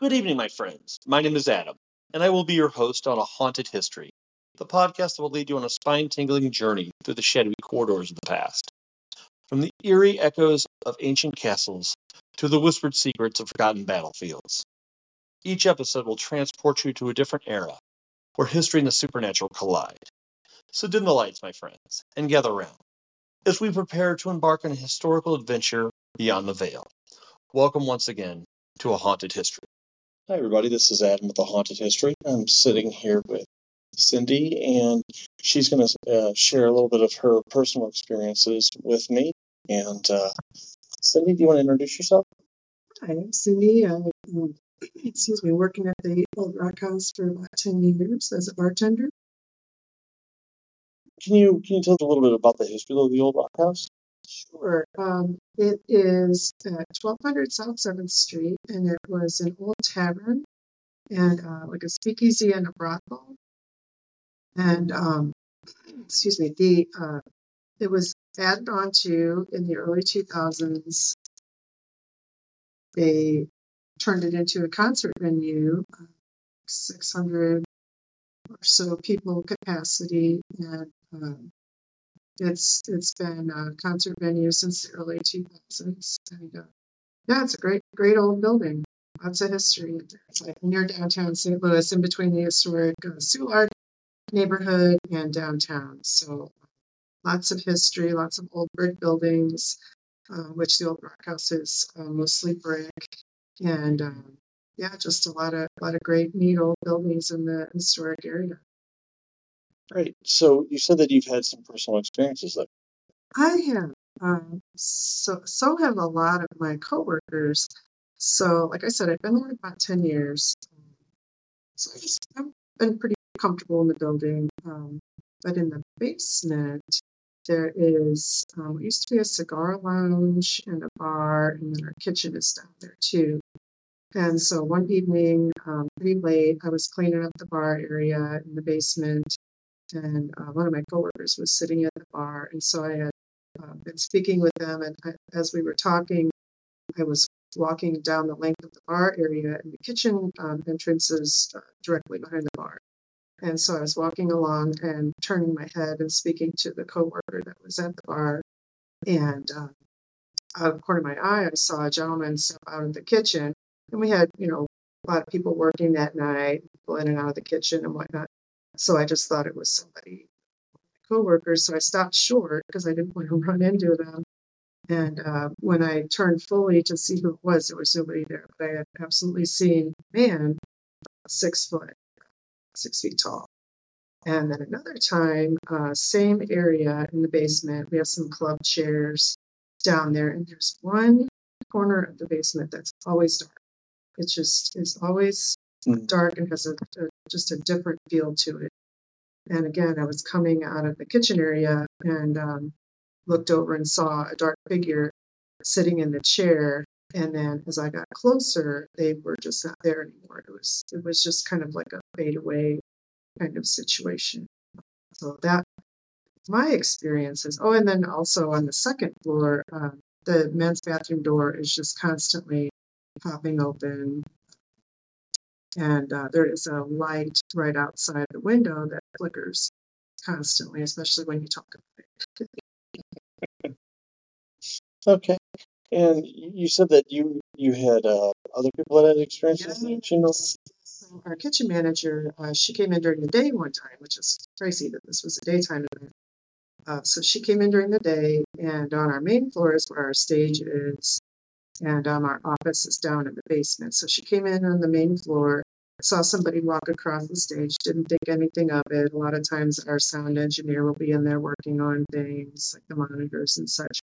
Good evening, my friends. My name is Adam, and I will be your host on A Haunted History, the podcast that will lead you on a spine tingling journey through the shadowy corridors of the past. From the eerie echoes of ancient castles to the whispered secrets of forgotten battlefields. Each episode will transport you to a different era where history and the supernatural collide. So dim the lights, my friends, and gather round as we prepare to embark on a historical adventure beyond the veil. Welcome once again to A Haunted History. Hi, everybody. This is Adam with the Haunted History. I'm sitting here with Cindy, and she's going to uh, share a little bit of her personal experiences with me. And uh, Cindy, do you want to introduce yourself? Hi, I'm Cindy. I'm, um, excuse me, working at the Old Rock House for about 10 years as a bartender. Can you can you tell us a little bit about the history of the Old Rock House? Sure. Um, it is at 1200 South 7th Street, and it was an old tavern and uh, like a speakeasy and a brothel. And um, excuse me, the uh, it was added on to in the early 2000s. They turned it into a concert venue, uh, 600 or so people capacity, and um, it's it's been a concert venue since the early 2000s. And uh, yeah, it's a great great old building. Lots of history. It's like near downtown St. Louis, in between the historic uh, Soulard neighborhood and downtown. So lots of history, lots of old brick buildings, uh, which the old rock house is uh, mostly brick, and um, yeah, just a lot of a lot of great neat old buildings in the historic area. Great. So you said that you've had some personal experiences there. I have. Um, so so have a lot of my coworkers. So, like I said, I've been there about ten years. So I just I've been pretty comfortable in the building. Um, but in the basement, there is um, used to be a cigar lounge and a bar, and then our kitchen is down there too. And so one evening, um, pretty late, I was cleaning up the bar area in the basement, and uh, one of my coworkers was sitting at the bar, and so I had uh, been speaking with them, and I, as we were talking, I was walking down the length of the bar area, and the kitchen um, entrance is uh, directly behind the bar. And so I was walking along and turning my head and speaking to the coworker that was at the bar, and um, out of the corner of my eye, I saw a gentleman step out of the kitchen, and we had, you know, a lot of people working that night, people in and out of the kitchen and whatnot. So I just thought it was somebody, coworkers. So I stopped short because I didn't want to run into them. And uh, when I turned fully to see who it was, there was nobody there. But I had absolutely seen a man, six foot, six feet tall. And then another time, uh, same area in the basement, we have some club chairs down there, and there's one corner of the basement that's always dark. It just is always Mm. dark and has a, a just a different feel to it. And again, I was coming out of the kitchen area and um, looked over and saw a dark figure sitting in the chair. And then as I got closer, they were just not there anymore. It was it was just kind of like a fade away kind of situation. So that my experiences. Oh, and then also on the second floor, um, the men's bathroom door is just constantly popping open and uh, there is a light right outside the window that flickers constantly, especially when you talk about it. Okay. And you said that you you had uh, other people that had experiences. Yeah. You know? So our kitchen manager, uh, she came in during the day one time, which is crazy that this was a daytime event. Uh, so she came in during the day, and on our main floor is where our stage is, and um, our office is down in the basement. So she came in on the main floor, saw somebody walk across the stage, didn't think anything of it. A lot of times our sound engineer will be in there working on things like the monitors and such.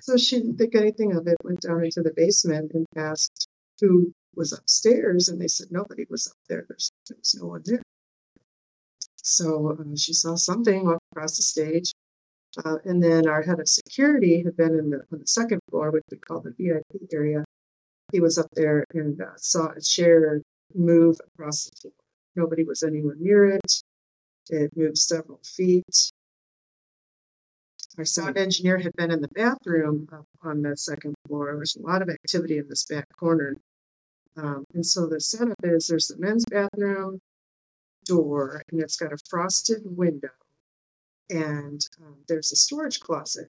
So she didn't think anything of it, went down into the basement and asked who was upstairs, and they said nobody was up there. There's, there was no one there. So uh, she saw something walk across the stage. Uh, and then our head of security had been in the, on the second floor, which we call the VIP area. He was up there and uh, saw a chair move across the floor. Nobody was anywhere near it. It moved several feet. Our sound engineer had been in the bathroom up on the second floor. There was a lot of activity in this back corner. Um, and so the setup is there's the men's bathroom door, and it's got a frosted window, and um, there's a storage closet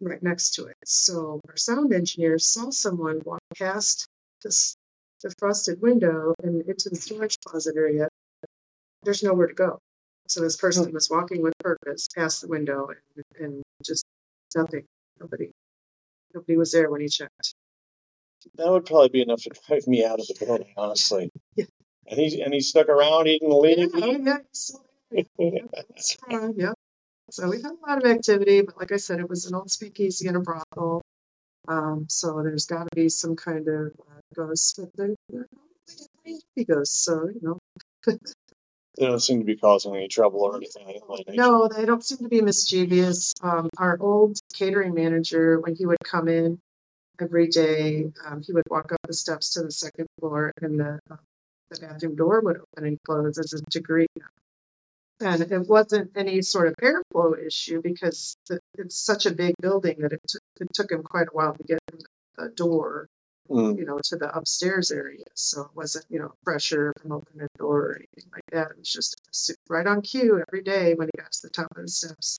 right next to it. So our sound engineer saw someone walk past this, the frosted window and into the storage closet area. There's nowhere to go. So this person was walking with purpose past the window and, and just nothing. Nobody, nobody was there when he checked. That would probably be enough to drive me out of the building, honestly. Yeah. And he and he stuck around. He didn't leave. Yeah, yeah, that's fine. Yeah. So we've had a lot of activity, but like I said, it was an old speakeasy and a brothel. Um, so there's got to be some kind of uh, ghosts, but they're, they're really happy ghosts. So you know, They don't seem to be causing any trouble or anything like that. no, they don't seem to be mischievous. Um, our old catering manager, when he would come in every day, um, he would walk up the steps to the second floor, and the uh, the bathroom door would open and close as a degree. And it wasn't any sort of airflow issue because the, it's such a big building that it, took it took him quite a while to get the door, Mm. you know, to the upstairs area. So it wasn't, you know, pressure from opening a door or anything like that. It was just right on cue every day when he got to the top of the steps.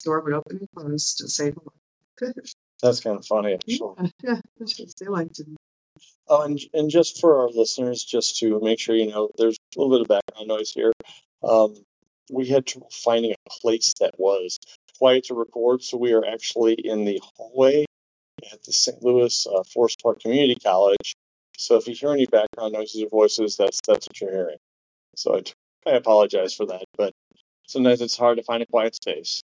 The Door would open and close to save him. That's kind of funny, actually. yeah, yeah, that's what they like to do. Oh, and and just for our listeners, just to make sure you know, there's a little bit of background noise here. Um, we had trouble finding a place that was quiet to record, so we are actually in the hallway at the St. Louis uh, Forest Park Community College. So if you hear any background noises or voices, that's that's what you're hearing. So I, I apologize for that, but sometimes it's hard to find a quiet space.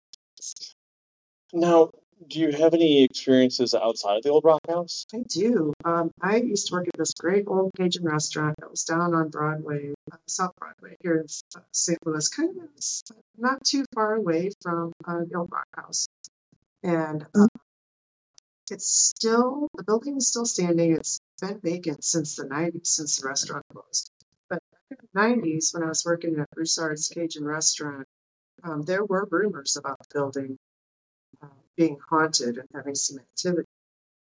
Now, do you have any experiences outside of the old Rock House? I do. Um, I used to work at this great old Cajun restaurant that was down on Broadway, uh, South Broadway, here in St. Louis, kind of not too far away from uh, the old Rock House. And uh, it's still, the building is still standing. It's been vacant since the 90s, since the restaurant closed. But in the 90s, when I was working at Broussard's Cajun restaurant, um, there were rumors about the building being haunted and having some activity.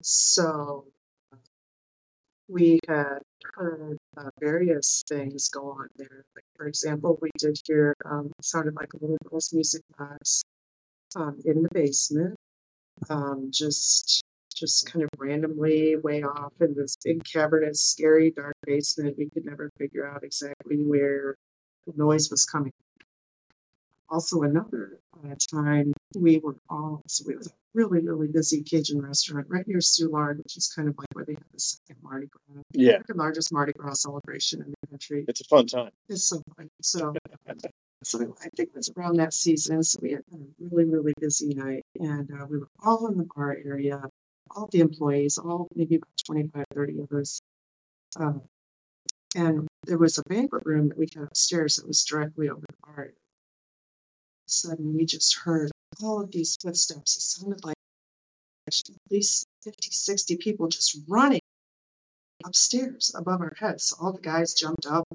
So we had heard uh, various things go on there. Like, for example, we did hear um, sounded like a little girl's music box um, in the basement, um, just just kind of randomly way off in this big cavernous, scary, dark basement. We could never figure out exactly where the noise was coming. Also, another uh, time we were all so we was a really really busy Cajun restaurant right near Soulard, which is kind of like where they have the second Mardi Gras, Yeah, second largest Mardi Gras celebration in the country. it's a fun time. It's so fun. So, so I think it was around that season. So we had a really really busy night, and uh, we were all in the bar area, all the employees, all maybe about 25, 30 of us. Um, and there was a banquet room that we had upstairs that was directly over the bar. Suddenly, we just heard all of these footsteps. It sounded like at least 50, 60 people just running upstairs above our heads. So all the guys jumped up,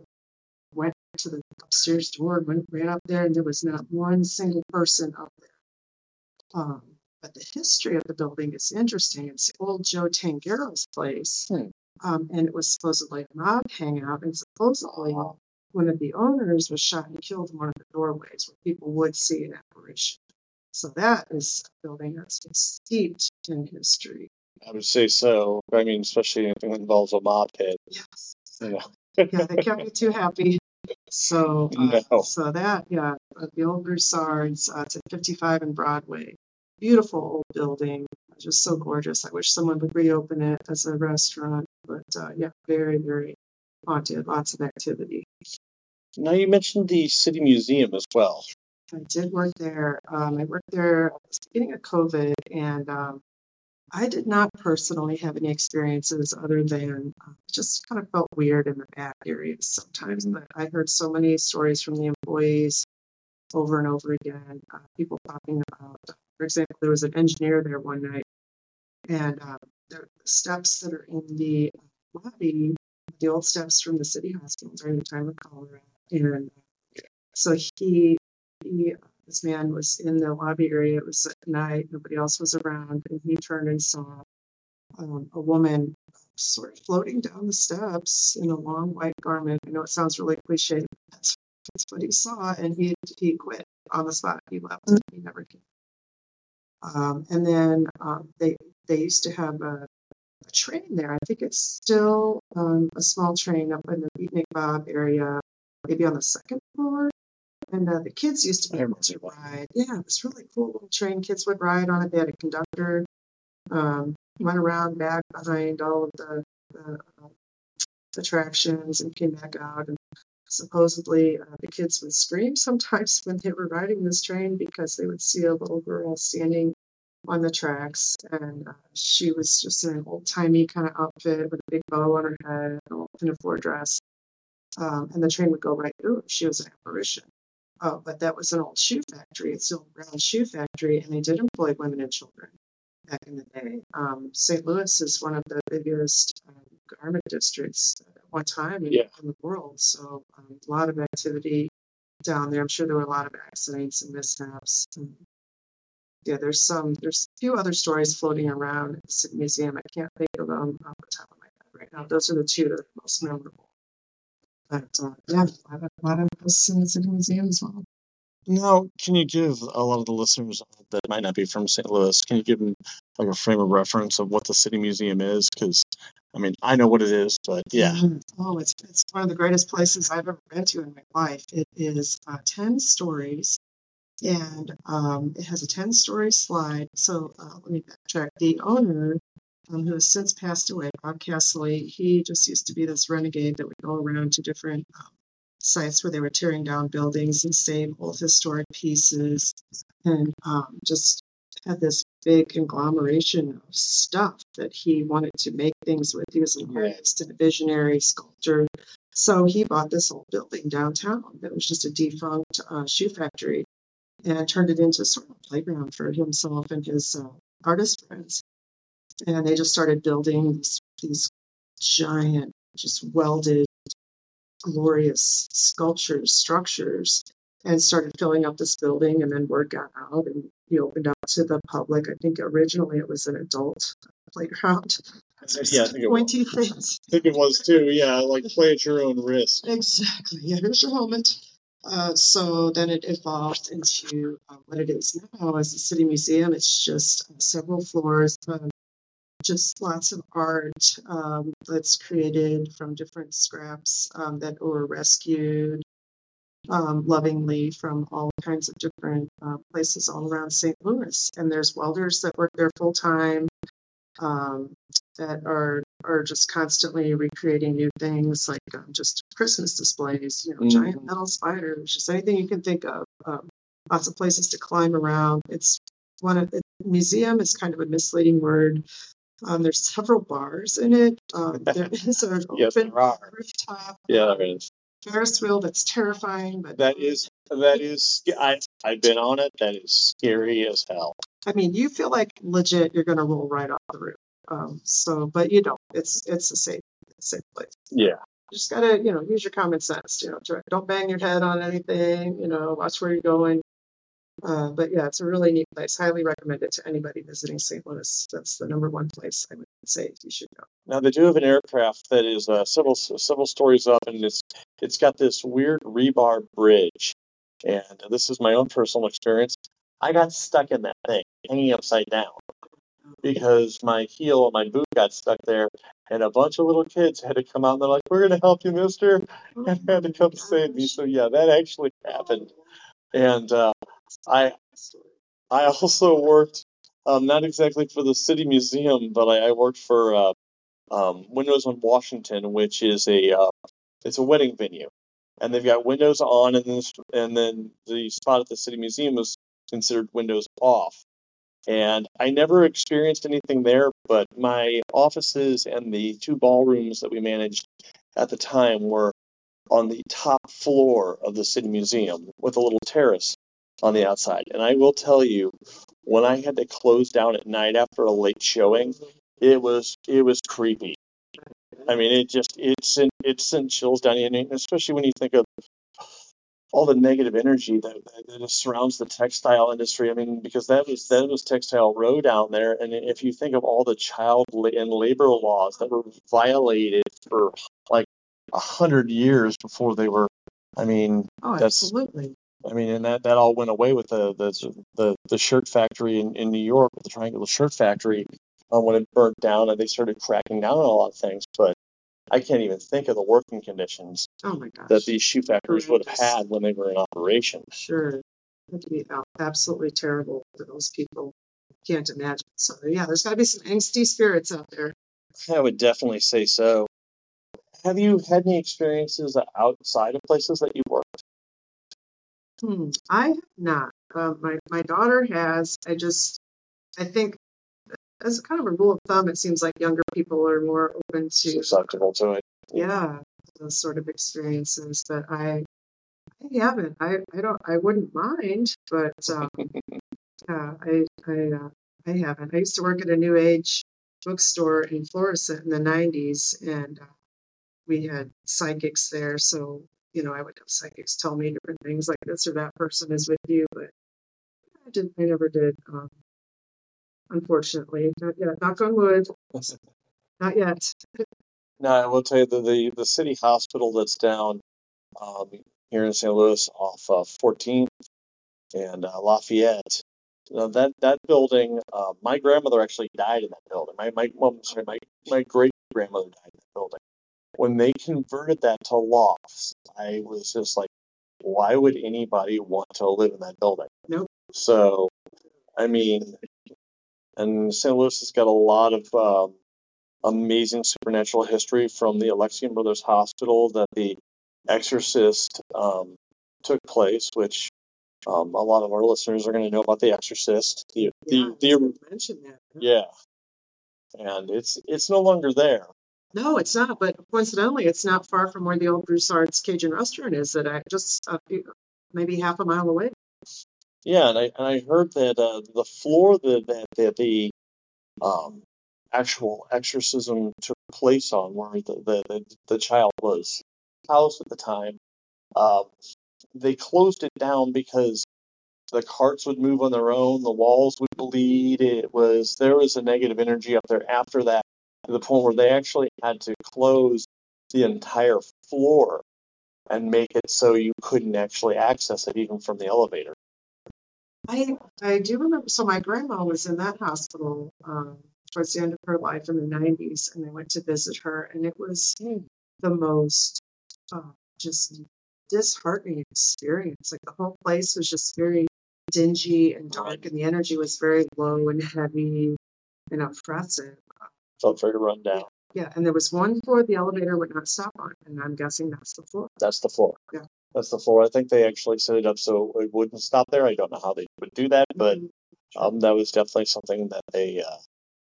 went to the upstairs door, went ran up there, and there was not one single person up there. Um, but the history of the building is interesting. It's old Joe Tangero's place, Hmm. um, and it was supposedly a mob hangout, and supposedly one of the owners was shot and killed in one of the doorways where people would see an apparition. So that is a building that's been steeped in history. I would say so. I mean, especially anything that involves a mob pit. Yes. Know. yeah, they can't be too happy. So, uh, No. so that, yeah, uh, the old Broussards, uh, it's at 55 and Broadway. Beautiful old building, just so gorgeous. I wish someone would reopen it as a restaurant. But uh, yeah, very, very haunted, lots of activity. Now you mentioned the city museum as well. I did work there. Um, I worked there at the beginning of COVID, and um, I did not personally have any experiences other than uh, just kind of felt weird in the back areas sometimes. But I heard so many stories from the employees over and over again. Uh, people talking about, for example, there was an engineer there one night, and uh, the steps that are in the lobby, the old steps from the city hospital during the time of cholera, and so he he, this man was in the lobby area. It was at night. Nobody else was around. And he turned and saw um, a woman sort of floating down the steps in a long white garment. I know it sounds really cliche. That's, that's what he saw, and he he quit on the spot. He left. He never came. Um, and then um, they they used to have a, a, train there. I think it's still um, a small train up in the Beatnik Bob area, maybe on the second floor. And uh, the kids used to be able to ride. Yeah, it was really cool little train. Kids would ride on it. They had a conductor, um, went around back behind all of the, the uh, attractions and came back out. And supposedly uh, the kids would scream sometimes when they were riding this train because they would see a little girl standing on the tracks and uh, she was just in an old timey kind of outfit with a big bow on her head and a pinafore dress. Um, and the train would go right through her. She was an apparition. Oh, but that was an old shoe factory. It's still a brown shoe factory, and they did employ women and children back in the day. Um, St. Louis is one of the biggest um, garment districts at one time in, Yeah. in the world. So um, a lot of activity down there. I'm sure there were a lot of accidents and mishaps. And, yeah, there's some. There's a few other stories floating around at the City Museum. I can't think of them off the top of my head right now. Those are the two that are most memorable. But uh, yeah, a lot of, a lot of us in the City Museum as well. Now, can you give a lot of the listeners that might not be from St. Louis, can you give them like a frame of reference of what the City Museum is? Because, I mean, I know what it is, but yeah. Mhm. Oh, it's it's one of the greatest places I've ever been to in my life. It is uh, ten stories, and um, it has a ten-story slide. So uh, let me backtrack. The owner, um, who has since passed away, Bob Cassilly, he just used to be this renegade that would go around to different um, sites where they were tearing down buildings and save old historic pieces, and um, just had this big conglomeration of stuff that he wanted to make things with. He was an artist and a visionary sculptor. So he bought this old building downtown that was just a defunct uh, shoe factory and turned it into sort of a playground for himself and his uh, artist friends. And they just started building these, these giant, just welded, glorious sculptures, structures, and started filling up this building. And then word got out and he opened up to the public. I think originally it was an adult playground. Yeah, I think it was. Things. I think it was too. Yeah, like play at your own risk. Exactly. Yeah, here's your moment. Uh, so then it evolved into uh, what it is now as a city museum. It's just uh, several floors, um, just lots of art um, that's created from different scraps um, that were rescued um, lovingly from all kinds of different uh, places all around St. Louis. And there's welders that work there full time um, that are are just constantly recreating new things, like um, just Christmas displays, you know, Mhm. giant metal spiders, just anything you can think of. Um, lots of places to climb around. It's one of the museum is kind of a misleading word. Um, there's several bars in it. Um, there is an Yes, open rooftop Yeah, there is. Ferris wheel that's terrifying, but That is that is. I I've been on it. That is scary as hell. I mean, you feel like legit you're going to roll right off the roof. Um, so, but you don't. It's it's a safe safe place. Yeah. You just gotta you know use your common sense. You know, don't bang your head on anything. You know, watch where you're going. Uh, but yeah, it's a really neat place. Highly recommend it to anybody visiting St. Louis. That's the number one place I would say you should go. Now they do have an aircraft that is uh, several several stories up, and it's it's got this weird rebar bridge. And this is my own personal experience. I got stuck in that thing, hanging upside down, because my heel and my boot got stuck there, and a bunch of little kids had to come out and they're like, "We're gonna help you, Mister," and had to come save me. So yeah, that actually happened. And uh, I I also worked, um, not exactly for the city museum, but I, I worked for uh, um, Windows on Washington, which is a uh, it's a wedding venue, and they've got windows on, and then and then the spot at the city museum is considered windows off. And I never experienced anything there, but my offices and the two ballrooms that we managed at the time were on the top floor of the city museum with a little terrace on the outside. And I will tell you, when I had to close down at night after a late showing, it was it was creepy. I mean, it just it sent it sent chills down you, and especially when you think of all the negative energy that, that, that surrounds the textile industry. I mean, because that was that was Textile Row down there, and if you think of all the child and labor laws that were violated for like a hundred years before they were, I mean, Oh, That's- absolutely. I mean, and that, that all went away with the the the, the shirt factory in, in New York, the Triangular Shirt Factory, uh, when it burnt down, and they started cracking down on a lot of things. But I can't even think of the working conditions Oh that these shoe factories would have had when they were in operation. Sure. That'd be absolutely terrible for those people. Can't imagine. So yeah, there's got to be some angsty spirits out there. I would definitely say so. Have you had any experiences outside of places that you've worked? Hmm. I have not. Uh, my my daughter has. I just I think as kind of a rule of thumb, it seems like younger people are more open to Susceptible to it. yeah those sort of experiences. But I I haven't. I I don't. I wouldn't mind, but um, yeah, I I uh, I haven't. I used to work at a New Age bookstore in Florissant in the '90s, and uh, we had psychics there. So you know, I would have psychics tell me different things like this or that person is with you, but I didn't. I never did. Um, unfortunately, not yet. Knock on wood. Not yet. No, I will tell you the the, the city hospital that's down um, here in St. Louis off uh, 14th and uh, Lafayette. You know, that that building, uh, my grandmother actually died in that building. My my well, sorry, my my great grandmother died in that building. When they converted that to lofts, I was just like, why would anybody want to live in that building? Nope. So, I mean, and St. Louis has got a lot of um, amazing supernatural history from the Alexian Brothers Hospital that the Exorcist um, took place, which um, a lot of our listeners are going to know about the Exorcist. The Yeah, the, the mention that. yeah, and it's it's no longer there. No, it's not. But coincidentally, it's not far from where the old Broussard's Cajun restaurant is. That I just few, maybe half a mile away. Yeah, and I and I heard that uh, the floor that that, that the um, actual exorcism took place on, where the the, the, child was housed at the time, um, they closed it down because the carts would move on their own, the walls would bleed. It was there was a negative energy up there after that to the point where they actually had to close the entire floor and make it so you couldn't actually access it even from the elevator. I I do remember. So my grandma was in that hospital um, towards the end of her life in the '90s, and I went to visit her, and it was the most uh, just disheartening experience. Like the whole place was just very dingy and dark, and the energy was very low and heavy and oppressive. Felt free to run down. Yeah, and there was one floor the elevator would not stop on, and I'm guessing that's the floor. That's the floor. Yeah. That's the floor. I think they actually set it up so it wouldn't stop there. I don't know how they would do that, but Mhm. um, that was definitely something that they uh,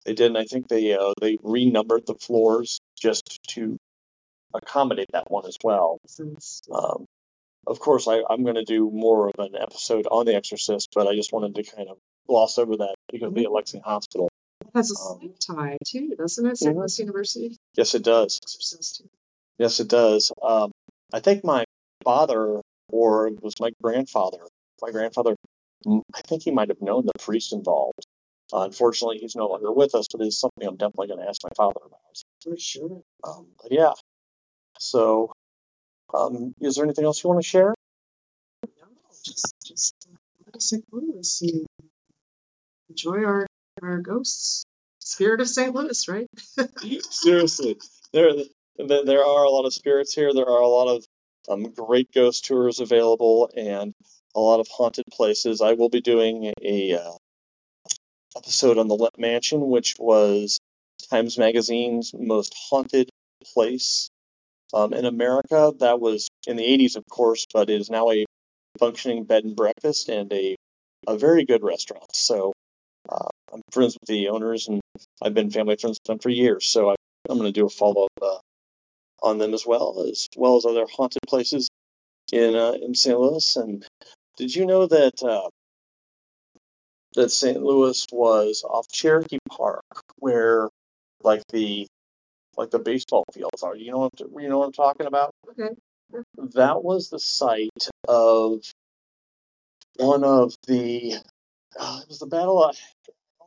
they did. And I think they uh, they renumbered the floors just to accommodate that one as well. Um, of course, I, I'm going to do more of an episode on The Exorcist, but I just wanted to kind of gloss over that because of the Alexian Hospital. It has a Um, tie too, doesn't it? St. Louis University. Yes, it does. Yes, it does. Um, I think my father, or it was my grandfather, my grandfather, mm, I think he might have known the priest involved. Uh, unfortunately, he's no longer with us, but it's something I'm definitely going to ask my father about. For sure. Um, but yeah. So, um, is there anything else you want to share? No, just just uh, let us St. Louis and enjoy our our ghosts. Spirit of St. Louis, right? Seriously, there there are a lot of spirits here. There are a lot of um, great ghost tours available, and a lot of haunted places. I will be doing a uh, episode on the Lemp Mansion, which was Times Magazine's most haunted place um, in America. That was in the 80s, of course, but it is now a functioning bed and breakfast and a a very good restaurant. So uh, I'm friends with the owners, and I've been family friends with them for years. So I, I'm going to do a follow up uh, on them as well, as well as other haunted places in uh, in St. Louis. And did you know that uh, that St. Louis was off Cherokee Park, where like the like the baseball fields are? You know what you know what I'm talking about? Okay. that was the site of one of the. Uh, it was the battle. Don't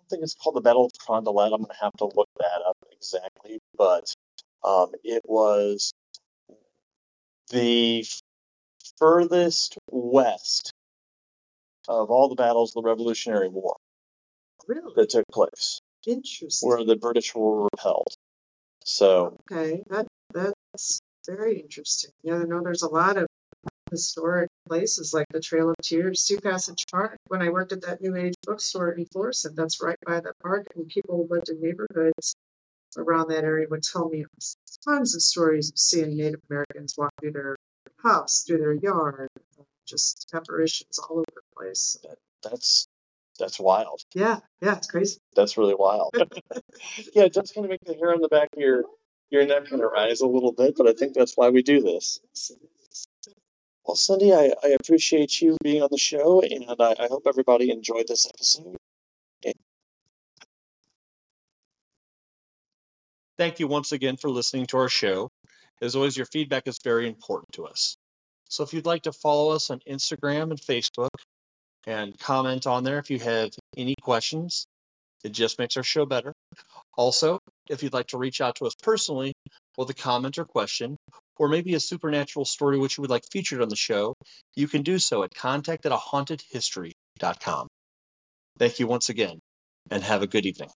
think it's called the Battle of Carondelet. I'm going to have to look that up exactly, but um, it was the furthest west of all the battles of the Revolutionary War Really that took place, interesting. where the British were repelled. So Okay, that that's very interesting. Yeah, I know there's a lot of historic places like the Trail of Tears, Sioux Passage Park. When I worked at that New Age bookstore in Florissant, that's right by the park, and people who lived in neighborhoods around that area would tell me tons of stories of seeing Native Americans walk through their house, through their yard, just apparitions all over the place. that's that's wild. Yeah, yeah, it's crazy. That's really wild. yeah, it does kind of make the hair on the back of your your neck kind of rise a little bit, but I think that's why we do this. Well, Cindy, I, I appreciate you being on the show, and I, I hope everybody enjoyed this episode. Thank you once again for listening to our show. As always, your feedback is very important to us. So if you'd like to follow us on Instagram and Facebook and comment on there if you have any questions, it just makes our show better. Also, if you'd like to reach out to us personally with a comment or question, or maybe a supernatural story which you would like featured on the show, you can do so at contact at a hauntedhistory.com. Thank you once again, and have a good evening.